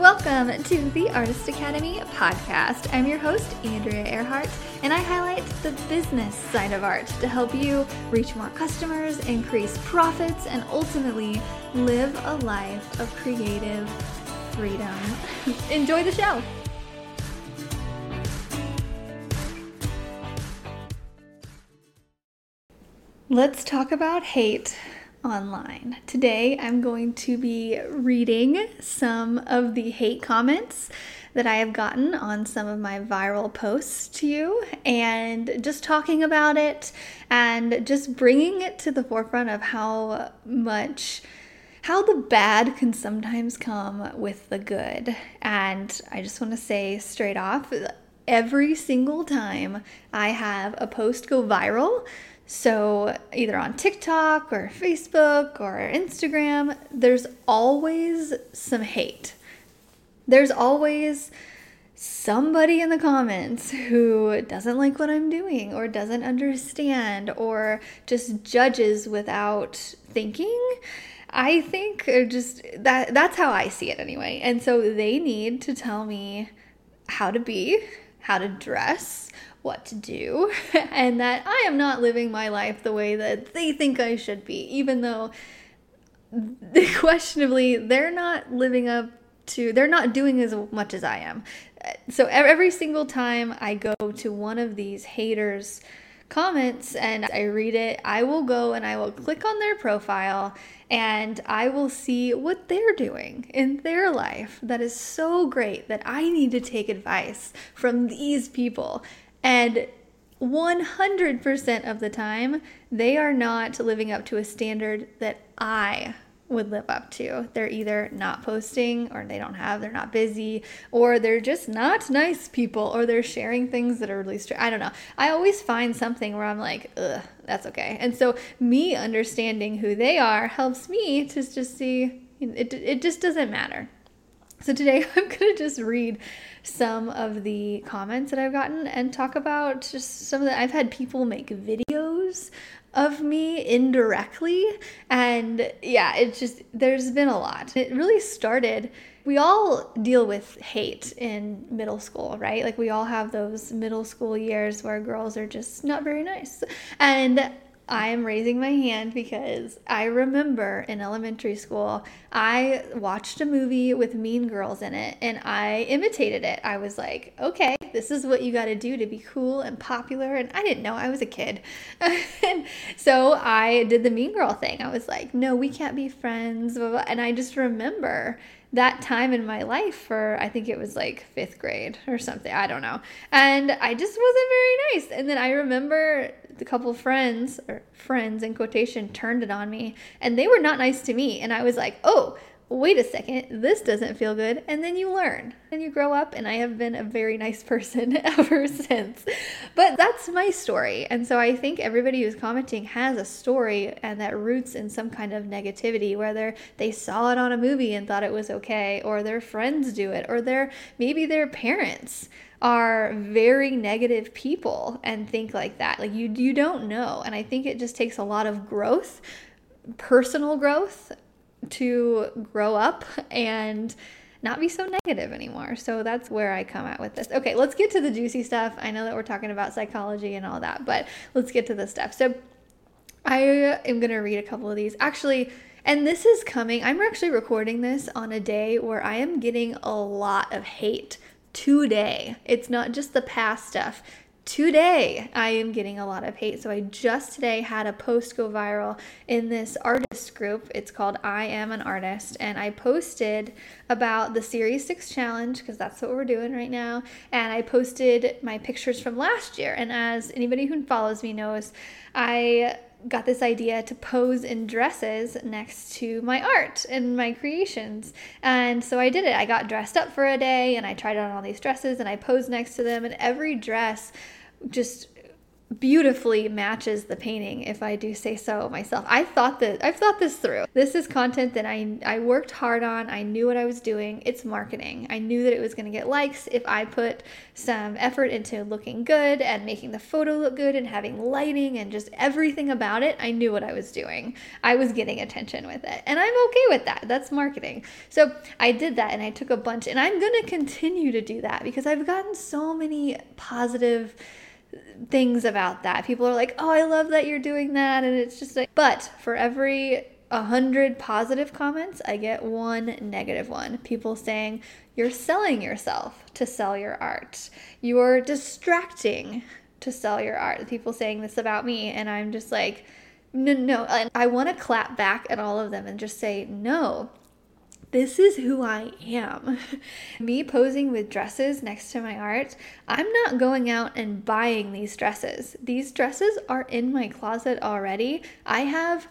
Welcome to the Artist Academy podcast. I'm your host, Andrea Earhart, and I highlight the business side of art to help you reach more customers, increase profits, and ultimately live a life of creative freedom. Enjoy the show. Let's talk about hate online. Today I'm going to be reading some of the hate comments that I have gotten on some of my viral posts to you and just talking about it and just bringing it to the forefront of how much how the bad can sometimes come with the good. And I just want to say straight off every single time I have a post go viral, so, either on TikTok or Facebook or Instagram, there's always some hate. There's always somebody in the comments who doesn't like what I'm doing or doesn't understand or just judges without thinking. I think just that that's how I see it anyway. And so they need to tell me how to be, how to dress, what to do, and that I am not living my life the way that they think I should be, even though questionably they're not living up to, they're not doing as much as I am. So every single time I go to one of these haters' comments and I read it, I will go and I will click on their profile and I will see what they're doing in their life that is so great that I need to take advice from these people. And 100% of the time, they are not living up to a standard that I would live up to. They're either not posting or they don't have, they're not busy, or they're just not nice people, or they're sharing things that are really strange. I don't know. I always find something where I'm like, ugh, that's okay. And so, me understanding who they are helps me to just see it, it just doesn't matter. So, today I'm going to just read some of the comments that I've gotten and talk about just some of the. I've had people make videos of me indirectly, and yeah, it's just there's been a lot. It really started. We all deal with hate in middle school, right? Like we all have those middle school years where girls are just not very nice. And I am raising my hand because I remember in elementary school, I watched a movie with mean girls in it and I imitated it. I was like, okay, this is what you got to do to be cool and popular. And I didn't know I was a kid. and so I did the mean girl thing. I was like, no, we can't be friends. And I just remember that time in my life for I think it was like fifth grade or something. I don't know. And I just wasn't very nice. And then I remember a couple friends or friends in quotation turned it on me and they were not nice to me. And I was like, oh, wait a second, this doesn't feel good. And then you learn and you grow up, and I have been a very nice person ever since. But that's my story. And so I think everybody who's commenting has a story and that roots in some kind of negativity, whether they saw it on a movie and thought it was okay, or their friends do it, or their maybe their parents are very negative people and think like that. Like you you don't know. And I think it just takes a lot of growth, personal growth to grow up and not be so negative anymore. So that's where I come at with this. Okay, let's get to the juicy stuff. I know that we're talking about psychology and all that, but let's get to the stuff. So I am going to read a couple of these. Actually, and this is coming, I'm actually recording this on a day where I am getting a lot of hate today. It's not just the past stuff today I am getting a lot of hate. So I just today had a post go viral in this artist group. It's called I Am an Artist. And I posted about the Series 6 challenge because that's what we're doing right now. And I posted my pictures from last year. And as anybody who follows me knows, I got this idea to pose in dresses next to my art and my creations. And so I did it. I got dressed up for a day and I tried on all these dresses and I posed next to them. And every dress just beautifully matches the painting if I do say so myself. I thought that I've thought this through. This is content that I I worked hard on. I knew what I was doing. It's marketing. I knew that it was going to get likes if I put some effort into looking good and making the photo look good and having lighting and just everything about it. I knew what I was doing. I was getting attention with it. And I'm okay with that. That's marketing. So, I did that and I took a bunch and I'm going to continue to do that because I've gotten so many positive things about that. People are like, "Oh, I love that you're doing that," and it's just like, but for every a hundred positive comments, I get one negative one. People saying you're selling yourself to sell your art. You're distracting to sell your art. People saying this about me, and I'm just like, no, no. And I want to clap back at all of them and just say, no, this is who I am. Me posing with dresses next to my art, I'm not going out and buying these dresses. These dresses are in my closet already. I have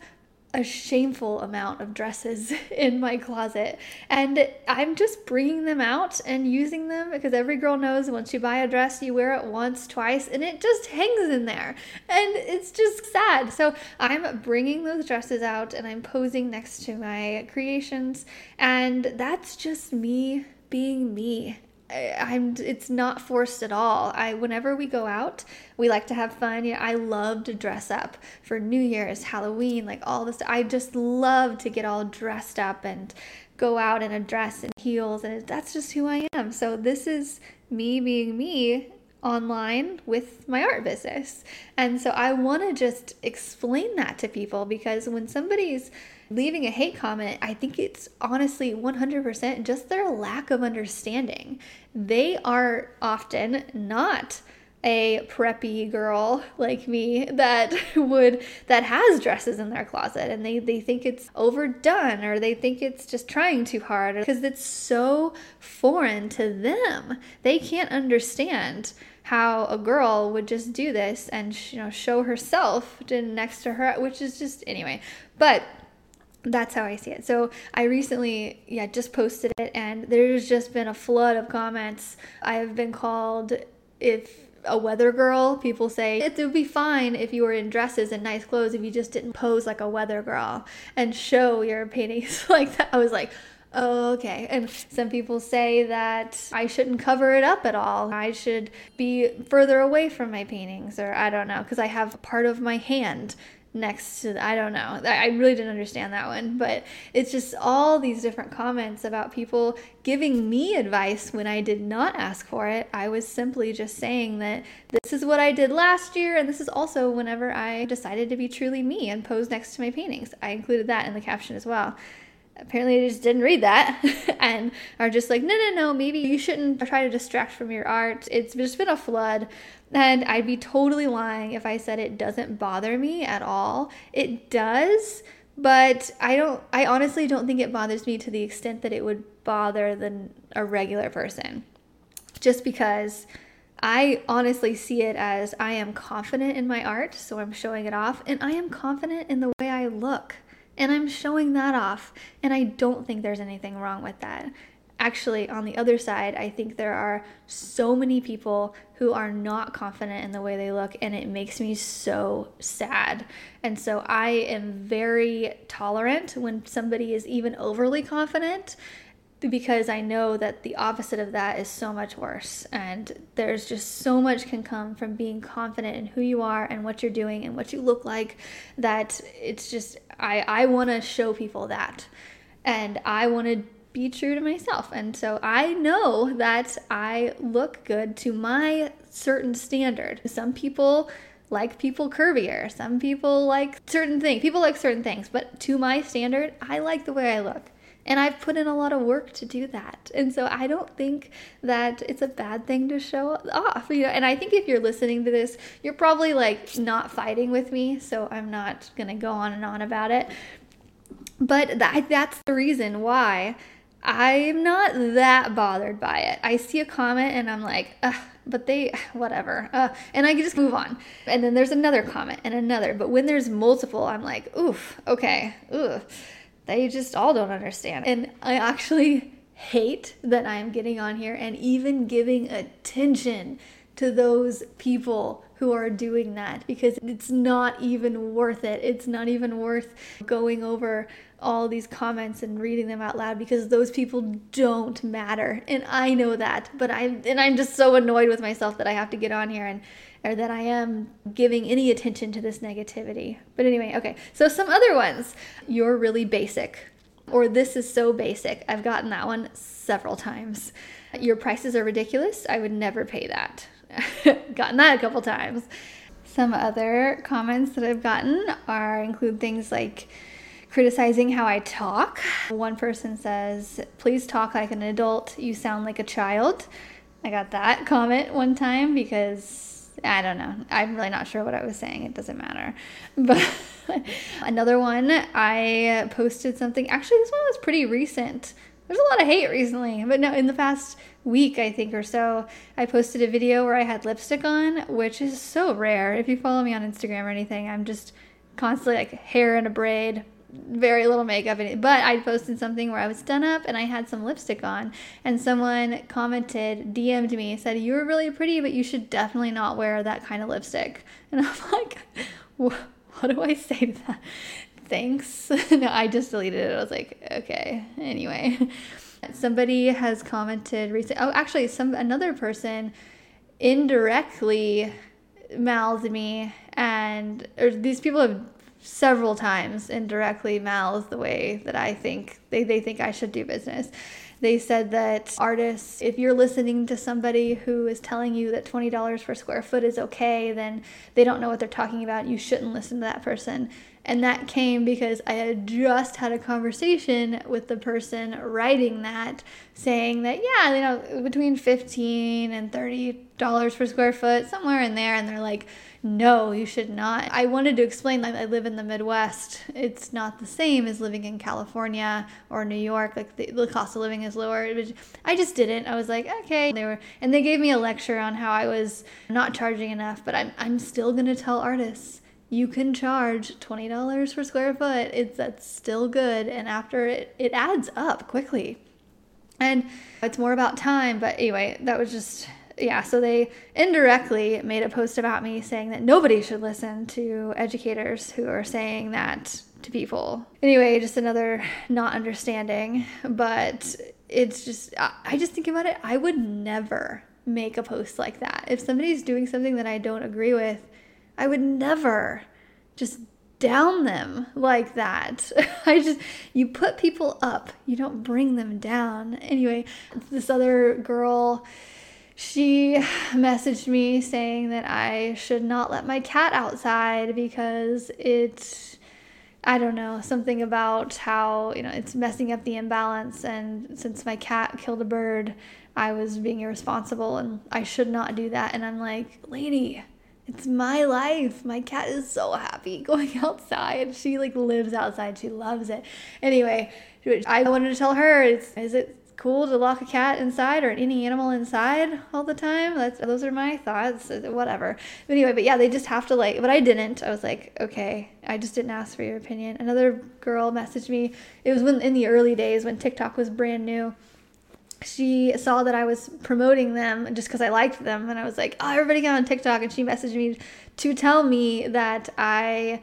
a shameful amount of dresses in my closet. And I'm just bringing them out and using them because every girl knows once you buy a dress you wear it once twice and it just hangs in there. And it's just sad. So I'm bringing those dresses out and I'm posing next to my creations. And that's just me being me I'm it's not forced at all. I whenever we go out, we like to have fun. Yeah, I love to dress up for New Year's, Halloween, like all this. I just love to get all dressed up and go out in a dress and heels and that's just who I am. So this is me being me online with my art business. And so I want to just explain that to people because when somebody's leaving a hate comment, I think it's honestly 100% just their lack of understanding. They are often not a preppy girl like me that would that has dresses in their closet and they they think it's overdone or they think it's just trying too hard because it's so foreign to them they can't understand how a girl would just do this and you know show herself next to her which is just anyway but that's how I see it. So I recently, yeah, just posted it, and there's just been a flood of comments. I have been called if a weather girl. People say it would be fine if you were in dresses and nice clothes if you just didn't pose like a weather girl and show your paintings like that. I was like, Oh, okay. And some people say that I shouldn't cover it up at all. I should be further away from my paintings, or I don't know, because I have part of my hand next to I don't know. I really didn't understand that one, but it's just all these different comments about people giving me advice when I did not ask for it. I was simply just saying that this is what I did last year and this is also whenever I decided to be truly me and pose next to my paintings. I included that in the caption as well apparently they just didn't read that and are just like no no no maybe you shouldn't try to distract from your art. It's just been a flood. And i'd be totally lying if i said it doesn't bother me at all. It does but i don't i honestly don't think it bothers me to the extent that it would bother the a regular person. Just because I honestly see it as I am confident in my art, so I'm showing it off, and I am confident in the way I look. And I'm showing that off. And I don't think there's anything wrong with that. Actually, on the other side, I think there are so many people who are not confident in the way they look, and it makes me so sad. And so I am very tolerant when somebody is even overly confident because I know that the opposite of that is so much worse. And there's just so much can come from being confident in who you are and what you're doing and what you look like that it's just, I, I want to show people that. And I want to be true to myself. And so I know that I look good to my certain standard. Some people like people curvier, some people like certain things. People like certain things, but to my standard, I like the way I look. And I've put in a lot of work to do that. And so I don't think that it's a bad thing to show off. You know, and I think if you're listening to this, you're probably like not fighting with me, so I'm not going to go on and on about it. But that, that's the reason why I'm not that bothered by it. I see a comment and I'm like, but they, whatever. Uh, and I can just move on. And then there's another comment and another. But when there's multiple, I'm like, oof, okay, oof they just all don't understand. And I actually hate that I'm getting on here and even giving attention to those people who are doing that because it's not even worth it. It's not even worth going over all these comments and reading them out loud because those people don't matter. And I know that, but I and I'm just so annoyed with myself that I have to get on here and or that I am giving any attention to this negativity. But anyway, okay. So some other ones. You're really basic or this is so basic. I've gotten that one several times. Your prices are ridiculous. I would never pay that. gotten that a couple times. Some other comments that I've gotten are include things like criticizing how I talk. One person says, "Please talk like an adult. You sound like a child." I got that comment one time because I don't know. I'm really not sure what I was saying. It doesn't matter. But another one, I posted something. Actually, this one was pretty recent. There's a lot of hate recently, but no, in the past week, I think, or so, I posted a video where I had lipstick on, which is so rare. If you follow me on Instagram or anything, I'm just constantly like hair in a braid, very little makeup in it. But I posted something where I was done up and I had some lipstick on, and someone commented, DM'd me, said, You were really pretty, but you should definitely not wear that kind of lipstick. And I'm like, What do I say to that? Thanks. no, I just deleted it. I was like, Okay, anyway. Somebody has commented recently. Oh, actually, some another person indirectly mouthed me, and or these people have several times indirectly mouthed the way that I think they, they think I should do business. They said that artists, if you're listening to somebody who is telling you that $20 per square foot is okay, then they don't know what they're talking about. You shouldn't listen to that person. And that came because I had just had a conversation with the person writing that, saying that, yeah, you know, between 15 and $30 per square foot, somewhere in there. And they're like, no, you should not. I wanted to explain that I live in the Midwest. It's not the same as living in California or New York. Like the, the cost of living is lower. I just didn't. I was like, okay. They were, and they gave me a lecture on how I was not charging enough, but I'm, I'm still going to tell artists you can charge $20 per square foot. It's that's still good. And after it, it adds up quickly. And it's more about time. But anyway, that was just yeah, so they indirectly made a post about me saying that nobody should listen to educators who are saying that to people. Anyway, just another not understanding, but it's just, I just think about it, I would never make a post like that. If somebody's doing something that I don't agree with, I would never just down them like that. I just, you put people up, you don't bring them down. Anyway, this other girl, she messaged me saying that I should not let my cat outside because it I don't know, something about how, you know, it's messing up the imbalance and since my cat killed a bird, I was being irresponsible and I should not do that and I'm like, "Lady, it's my life. My cat is so happy going outside. She like lives outside. She loves it. Anyway, I wanted to tell her, is, is it cool to lock a cat inside or any animal inside all the time. That's those are my thoughts. Uh, whatever. But anyway, but yeah, they just have to like. But I didn't. I was like, okay, I just didn't ask for your opinion. Another girl messaged me. It was when in the early days when TikTok was brand new. She saw that I was promoting them just because I liked them, and I was like, "Oh, everybody get on TikTok!" And she messaged me to tell me that I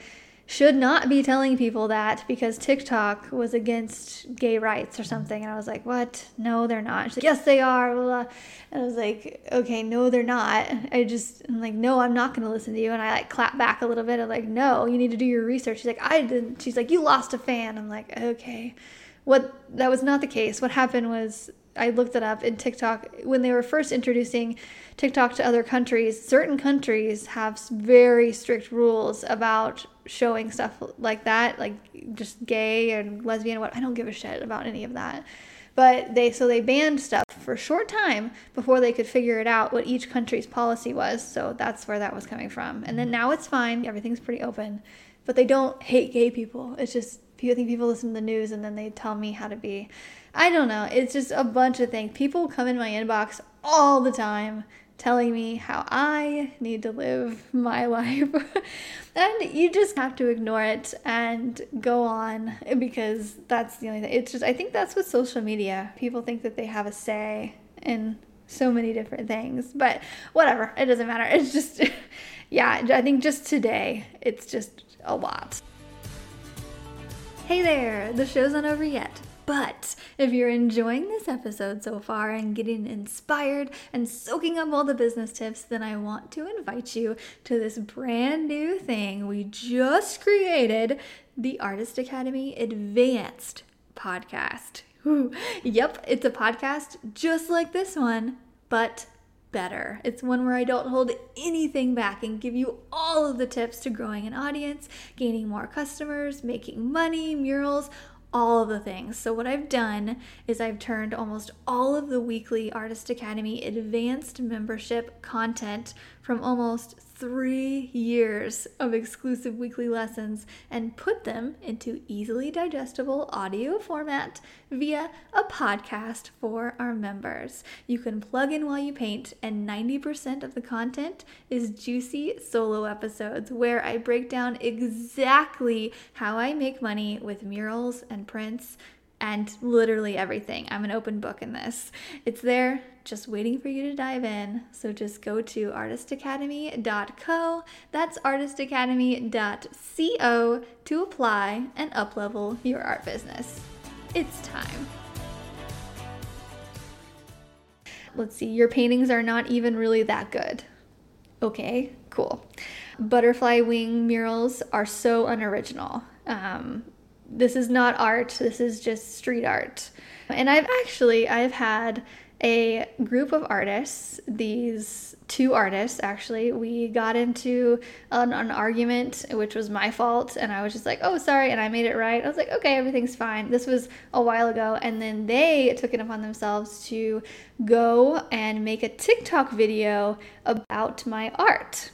should not be telling people that because TikTok was against gay rights or mm-hmm. something. And I was like, what? No, they're not. She's like, yes, they are. Blah, blah. And I was like, okay, no, they're not. I just, I'm like, no, I'm not going to listen to you. And I like clap back a little bit. I'm like, no, you need to do your research. She's like, I didn't. She's like, you lost a fan. I'm like, okay. What, that was not the case. What happened was I looked it up in TikTok when they were first introducing TikTok to other countries. Certain countries have very strict rules about showing stuff like that, like just gay and lesbian. What I don't give a shit about any of that. But they so they banned stuff for a short time before they could figure it out what each country's policy was. So that's where that was coming from. And then mm-hmm. now it's fine. Everything's pretty open. But they don't hate gay people. It's just I think people listen to the news and then they tell me how to be. I don't know. It's just a bunch of things. People come in my inbox all the time telling me how I need to live my life. and you just have to ignore it and go on because that's the only thing. It's just, I think that's with social media. People think that they have a say in so many different things. But whatever, it doesn't matter. It's just, yeah, I think just today, it's just a lot. Hey there, the show's not over yet. But if you're enjoying this episode so far and getting inspired and soaking up all the business tips, then I want to invite you to this brand new thing we just created the Artist Academy Advanced podcast. Ooh, yep, it's a podcast just like this one, but better. It's one where I don't hold anything back and give you all of the tips to growing an audience, gaining more customers, making money, murals, all of the things. So, what I've done is I've turned almost all of the weekly Artist Academy advanced membership content from almost three years of exclusive weekly lessons and put them into easily digestible audio format via a podcast for our members. You can plug in while you paint, and 90% of the content is juicy solo episodes where I break down exactly how I make money with murals and prints and literally everything. I'm an open book in this. It's there just waiting for you to dive in. So just go to artistacademy.co. That's artistacademy.co to apply and uplevel your art business. It's time. Let's see, your paintings are not even really that good. Okay, cool. Butterfly wing murals are so unoriginal. Um, this is not art, this is just street art. And I've actually I've had a group of artists, these two artists actually, we got into an, an, argument, which was my fault. And I was just like, oh, sorry. And I made it right. I was like, okay, everything's fine. This was a while ago. And then they took it upon themselves to go and make a TikTok video about my art.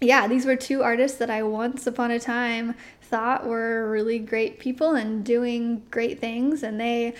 Yeah, these were two artists that I once upon a time thought were really great people and doing great things. And they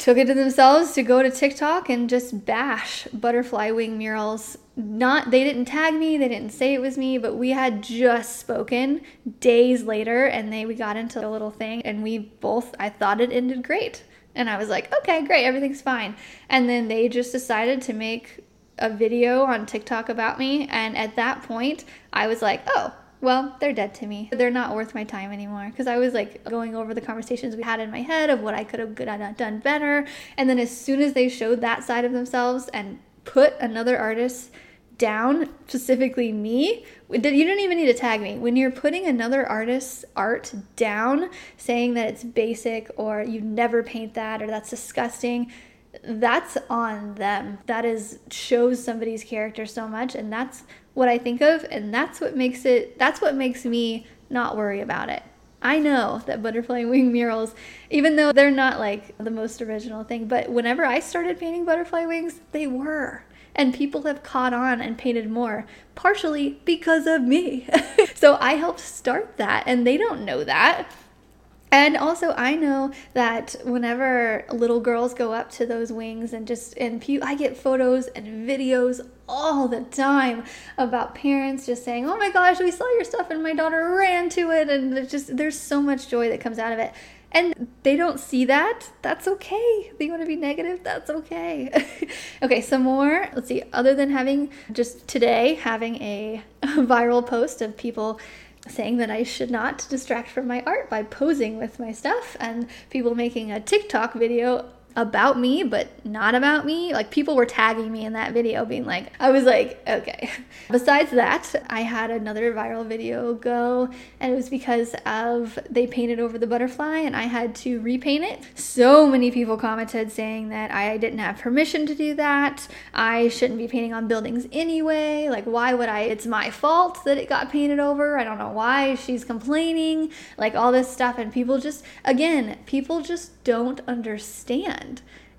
took it to themselves to go to TikTok and just bash butterfly wing murals. Not they didn't tag me, they didn't say it was me, but we had just spoken days later and they we got into a little thing and we both I thought it ended great. And I was like, "Okay, great, everything's fine." And then they just decided to make a video on TikTok about me and at that point I was like, "Oh, well, they're dead to me. They're not worth my time anymore because I was like going over the conversations we had in my head of what I could have done better. And then as soon as they showed that side of themselves and put another artist down, specifically me, you don't even need to tag me. When you're putting another artist's art down, saying that it's basic or you never paint that or that's disgusting, that's on them. That is shows somebody's character so much and that's what I think of and that's what makes it that's what makes me not worry about it. I know that butterfly wing murals, even though they're not like the most original thing, but whenever I started painting butterfly wings, they were. And people have caught on and painted more, partially because of me. so I helped start that, and they don't know that. And also, I know that whenever little girls go up to those wings and just, and I get photos and videos all the time about parents just saying, Oh my gosh, we saw your stuff and my daughter ran to it. And there's just, there's so much joy that comes out of it. And they don't see that. That's okay. They want to be negative. That's okay. okay, some more. Let's see. Other than having just today having a viral post of people saying that I should not distract from my art by posing with my stuff, and people making a TikTok video about me, but not about me. Like people were tagging me in that video, being like, I was like, okay. Besides that, I had another viral video go, and it was because of they painted over the butterfly and I had to repaint it. So many people commented saying that I didn't have permission to do that. I shouldn't be painting on buildings anyway. Like, why would I? It's my fault that it got painted over. I don't know why she's complaining. Like, all this stuff. And people just, again, people just don't understand.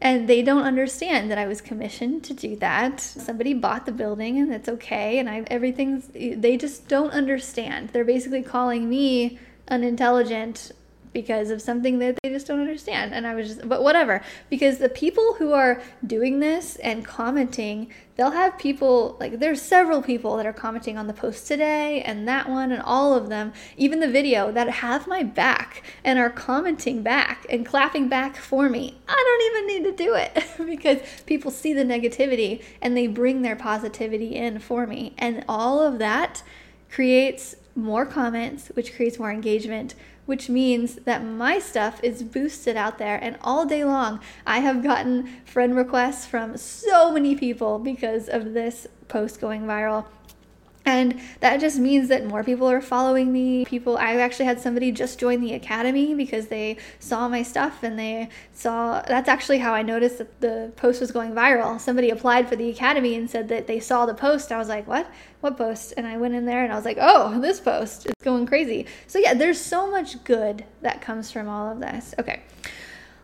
And they don't understand that I was commissioned to do that. Somebody bought the building and it's okay. And I everything's they just don't understand. They're basically calling me unintelligent because of something that they just don't understand. And I was just, but whatever. Because the people who are doing this and commenting, they'll have people, like, there's several people that are commenting on the post today and that one and all of them, even the video, that have my back and are commenting back and clapping back for me. I don't even need to do it because people see the negativity and they bring their positivity in for me. And all of that creates more comments, which creates more engagement, which means that my stuff is boosted out there. And all day long, I have gotten friend requests from so many people because of this post going viral. And that just means that more people are following me. People, I actually had somebody just join the academy because they saw my stuff and they saw that's actually how I noticed that the post was going viral. Somebody applied for the academy and said that they saw the post. I was like, what? What post? And I went in there and I was like, oh, this post is going crazy. So, yeah, there's so much good that comes from all of this. Okay.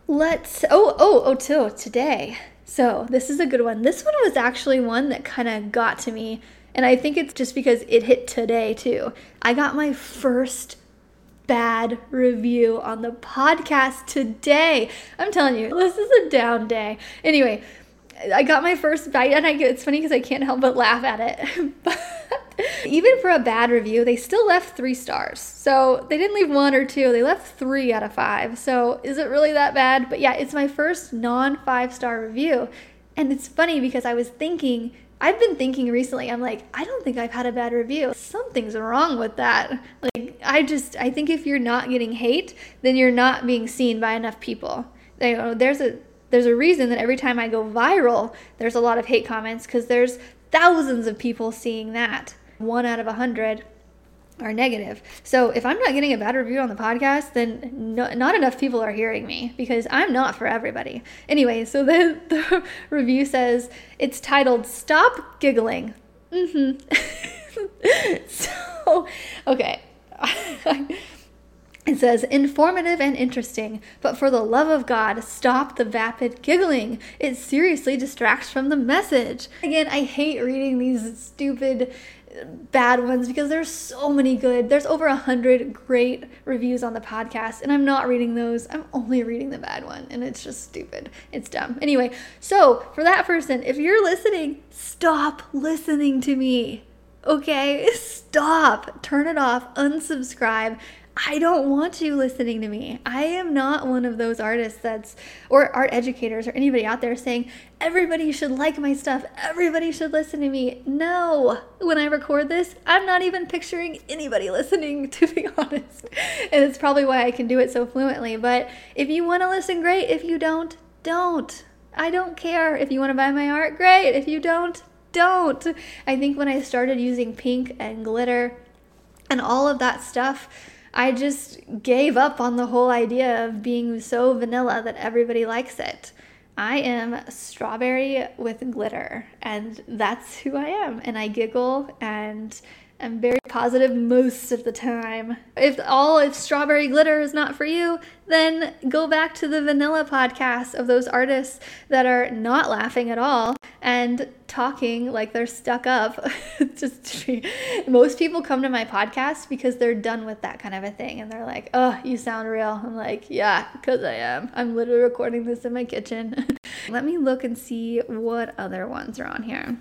Let's, oh, oh, oh, too, today. So, this is a good one. This one was actually one that kind of got to me and I think it's just because it hit today too. I got my first bad review on the podcast today. I'm telling you, this is a down day. Anyway, I got my first bite, and I it's funny because I can't help but laugh at it. but even for a bad review, they still left three stars. So they didn't leave one or two; they left three out of five. So is it really that bad? But yeah, it's my first non five star review, and it's funny because I was thinking I've been thinking recently, I'm like, I don't think I've had a bad review. Something's wrong with that. Like, I just, I think if you're not getting hate, then you're not being seen by enough people. You oh, know, there's a, there's a reason that every time I go viral, there's a lot of hate comments because there's thousands of people seeing that. One out of a hundred are negative. So if I'm not getting a bad review on the podcast, then no, not enough people are hearing me because I'm not for everybody. Anyway, so the, the review says it's titled Stop Giggling. Mm-hmm. so, okay. It says, informative and interesting, but for the love of God, stop the vapid giggling. It seriously distracts from the message. Again, I hate reading these stupid bad ones because there's so many good. There's over a hundred great reviews on the podcast, and I'm not reading those. I'm only reading the bad one, and it's just stupid. It's dumb. Anyway, so for that person, if you're listening, stop listening to me. Okay, stop. Turn it off. Unsubscribe. I don't want you listening to me. I am not one of those artists that's, or art educators or anybody out there saying, everybody should like my stuff, everybody should listen to me. No, when I record this, I'm not even picturing anybody listening, to be honest. And it's probably why I can do it so fluently. But if you want to listen, great. If you don't, don't. I don't care. If you want to buy my art, great. If you don't, don't. I think when I started using pink and glitter and all of that stuff, I just gave up on the whole idea of being so vanilla that everybody likes it. I am strawberry with glitter, and that's who I am. And I giggle and am very positive most of the time. If all if strawberry glitter is not for you, then go back to the vanilla podcast of those artists that are not laughing at all and talking like they're stuck up. Just most people come to my podcast because they're done with that kind of a thing and they're like, "Oh, you sound real." I'm like, "Yeah, cuz I am. I'm literally recording this in my kitchen." Let me look and see what other ones are on here.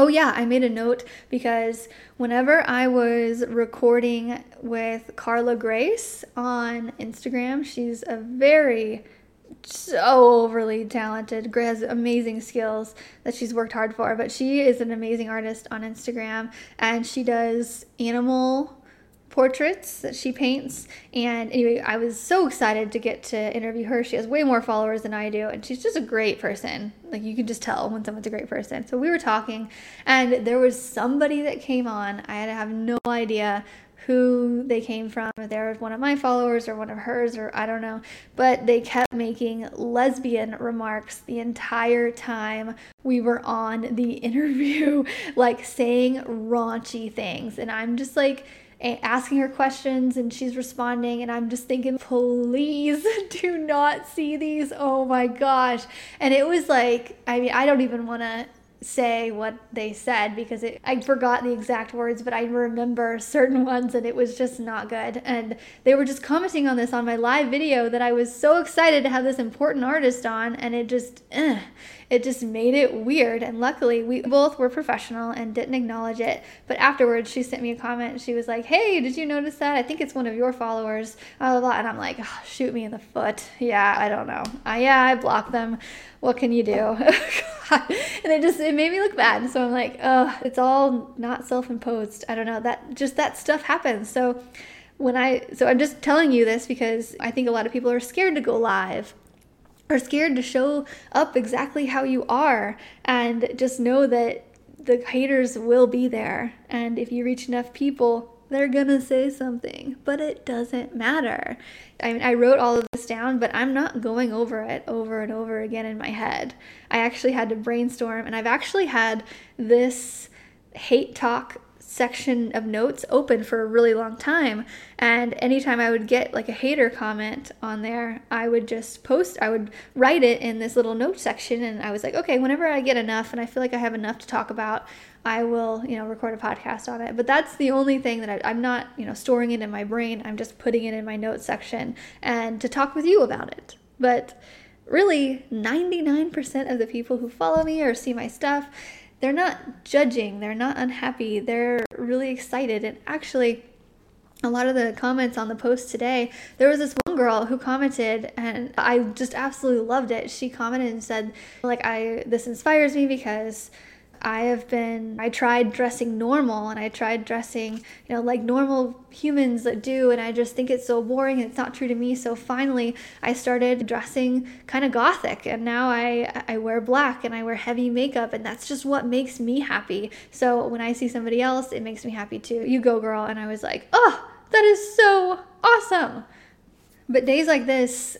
Oh, yeah, I made a note because whenever I was recording with Carla Grace on Instagram, she's a very so overly talented, has amazing skills that she's worked hard for, but she is an amazing artist on Instagram and she does animal portraits that she paints. And anyway, I was so excited to get to interview her. She has way more followers than I do, and she's just a great person. Like you can just tell when someone's a great person. So we were talking, and there was somebody that came on. I had to have no idea who they came from, if they're one of my followers or one of hers, or I don't know. But they kept making lesbian remarks the entire time we were on the interview, like saying raunchy things. And I'm just like, asking her questions and she's responding and I'm just thinking please do not see these oh my gosh and it was like I mean I don't even want to say what they said because it, I forgot the exact words, but I remember certain ones and it was just not good. And they were just commenting on this on my live video that I was so excited to have this important artist on, and it just, eh, it just made it weird. And luckily, we both were professional and didn't acknowledge it. But afterwards, she sent me a comment. She was like, Hey, did you notice that? I think it's one of your followers. Blah, blah, blah. And I'm like, oh, Shoot me in the foot. Yeah, I don't know. Uh, yeah, I blocked them. What can you do? and it just it made me look bad. So I'm like, oh, it's all not self-imposed. I don't know. That just that stuff happens. So when I so I'm just telling you this because I think a lot of people are scared to go live are scared to show up exactly how you are and just know that the haters will be there. And if you reach enough people they're gonna say something but it doesn't matter. I mean i wrote all of this down but i'm not going over it over and over again in my head. I actually had to brainstorm and i've actually had this hate talk section of notes open for a really long time. And anytime I would get like a hater comment on there, I would just post, I would write it in this little note section. And I was like, okay, whenever I get enough and I feel like I have enough to talk about, I will, you know, record a podcast on it. But that's the only thing that I, am not, you know, storing it in my brain. I'm just putting it in my notes section and to talk with you about it. But really, 99% of the people who follow me or see my stuff, they're not judging, they're not unhappy, they're really excited. And actually, a lot of the comments on the post today, there was this one girl who commented and I just absolutely loved it. She commented and said, like, I this inspires me because I have been, I tried dressing normal and I tried dressing, you know, like normal humans that do, and I just think it's so boring and it's not true to me. So finally, I started dressing kind of gothic, and now I, I wear black and I wear heavy makeup, and that's just what makes me happy. So when I see somebody else, it makes me happy too. You go, girl. And I was like, oh, that is so awesome. But days like this,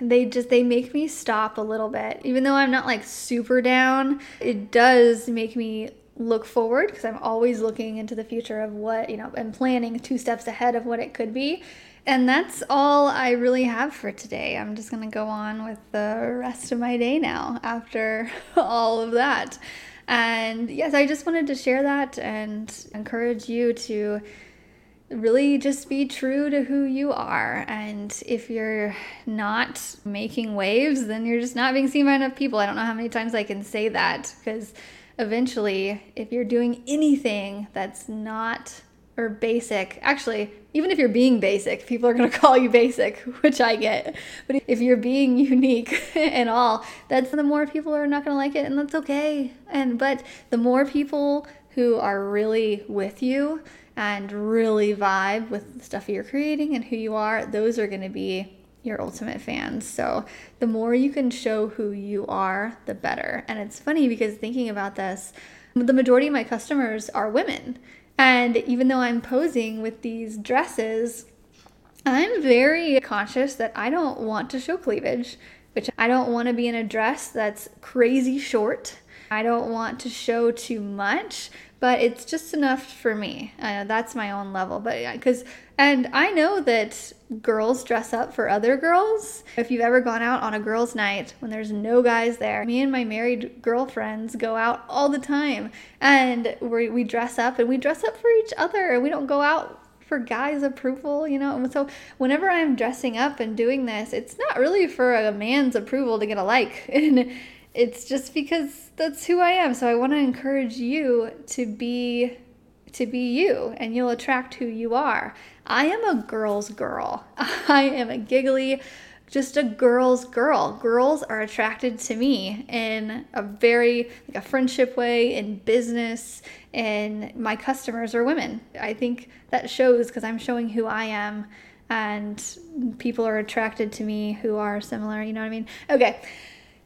they just they make me stop a little bit. Even though i'm not like super down it does make me look forward because i'm always looking into the future of what you know and planning two steps ahead of what it could be. And that's all i really have for today. I'm just going to go on with the rest of my day now after all of that. And yes i just wanted to share that and encourage you to really just be true to who you are. And if you're not making waves, then you're just not being seen by enough people. I don't know how many times I can say that because eventually, if you're doing anything that's not or basic, actually, even if you're being basic, people are going to call you basic, which I get. But if you're being unique and all, that's the more people are not going to like it, and that's okay. And but the more people who are really with you, and really vibe with the stuff you're creating and who you are, those are going to be your ultimate fans. So the more you can show who you are, the better. And it's funny because thinking about this, the majority of my customers are women. And even though I'm posing with these dresses, I'm very conscious that I don't want to show cleavage, which I don't want to be in a dress that's crazy short. I don't want to show too much, but it's just enough for me. Uh, that's my own level. But because, and I know that girls dress up for other girls. If you've ever gone out on a girls' night when there's no guys there, me and my married girlfriends go out all the time and we, we dress up and we dress up for each other and we don't go out for guys' approval, you know. And so whenever I'm dressing up and doing this, it's not really for a man's approval to get a like. And it's just because that's who I am. So I want to encourage you to be to be you and you'll attract who you are. I am a girl's girl. I am a giggly just a girl's girl. Girls are attracted to me in a very like a friendship way in business and my customers are women. I think that shows because I'm showing who I am and people are attracted to me who are similar, you know what I mean? Okay.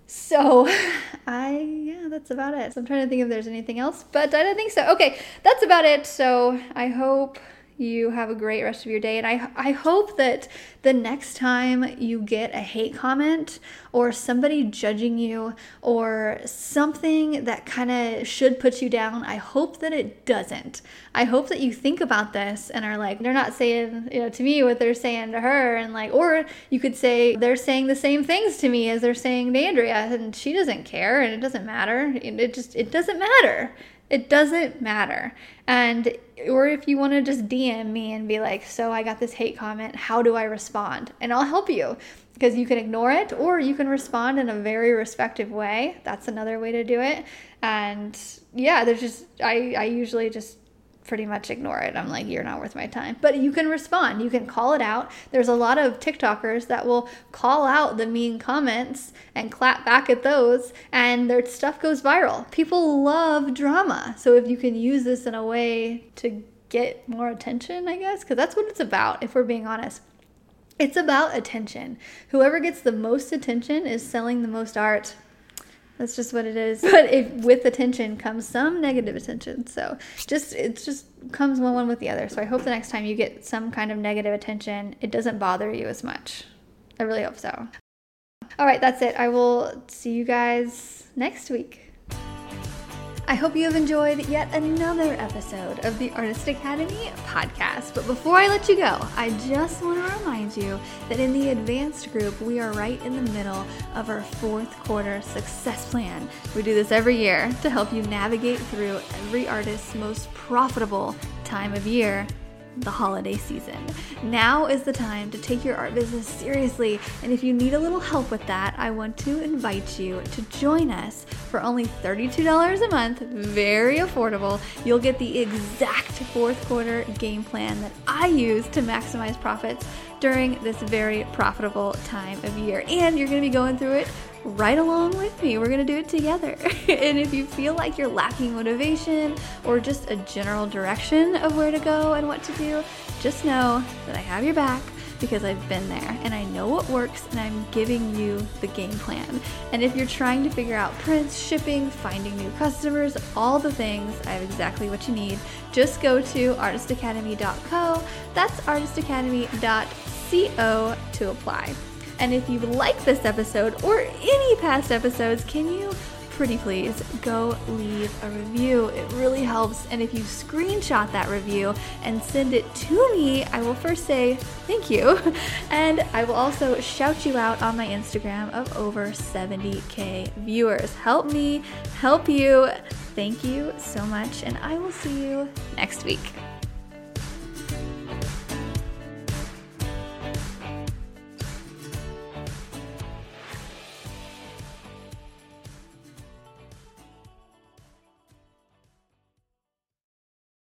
So I yeah, that's about it. So I'm trying to think if there's anything else, but I don't think so. Okay, that's about it. So I hope you have a great rest of your day. And I, I hope that the next time you get a hate comment or somebody judging you or something that kind of should put you down, I hope that it doesn't. I hope that you think about this and are like, they're not saying, you know, to me what they're saying to her. And like, or you could say, they're saying the same things to me as they're saying to Andrea and she doesn't care and it doesn't matter. It just, it doesn't matter. It doesn't matter. And or if you want to just DM me and be like, "So I got this hate comment, how do I respond?" And I'll help you because you can ignore it or you can respond in a very respectful way. That's another way to do it. And yeah, there's just I I usually just pretty much ignore it. I'm like, you're not worth my time. But you can respond, you can call it out. There's a lot of TikTokers that will call out the mean comments and clap back at those, and their stuff goes viral. People love drama. So if you can use this in a way to get more attention, I guess, because that's what it's about, if we're being honest. It's about attention. Whoever gets the most attention is selling the most art. That's just what it is. But if with attention comes some negative attention. So just it just comes one one with the other. So I hope the next time you get some kind of negative attention, it doesn't bother you as much. I really hope so. All right, that's it. I will see you guys next week. I hope you have enjoyed yet another episode of the Artist Academy podcast. But before I let you go, I just want to remind you that in the advanced group, we are right in the middle of our fourth quarter success plan. We do this every year to help you navigate through every artist's most profitable time of year the holiday season. Now is the time to take your art business seriously, and if you need a little help with that, I want to invite you to join us for only $32 a month, very affordable. You'll get the exact fourth quarter game plan that I use to maximize profits during this very profitable time of year. And you're going to be going through it right along with me. We're going to do it together. and if you feel like you're lacking motivation or just a general direction of where to go and what to do, just know that I have your back because I've been there and I know what works and I'm giving you the game plan. And if you're trying to figure out prints, shipping, finding new customers, all the things, I have exactly what you need. Just go to artistacademy.co. That's artistacademy.co to apply. And if you like this episode or any past episodes, can you pretty please go leave a review? It really helps. And if you screenshot that review and send it to me, I will first say thank you. And I will also shout you out on my Instagram of over 70k viewers. Help me, help you. Thank you so much. And I will see you next week.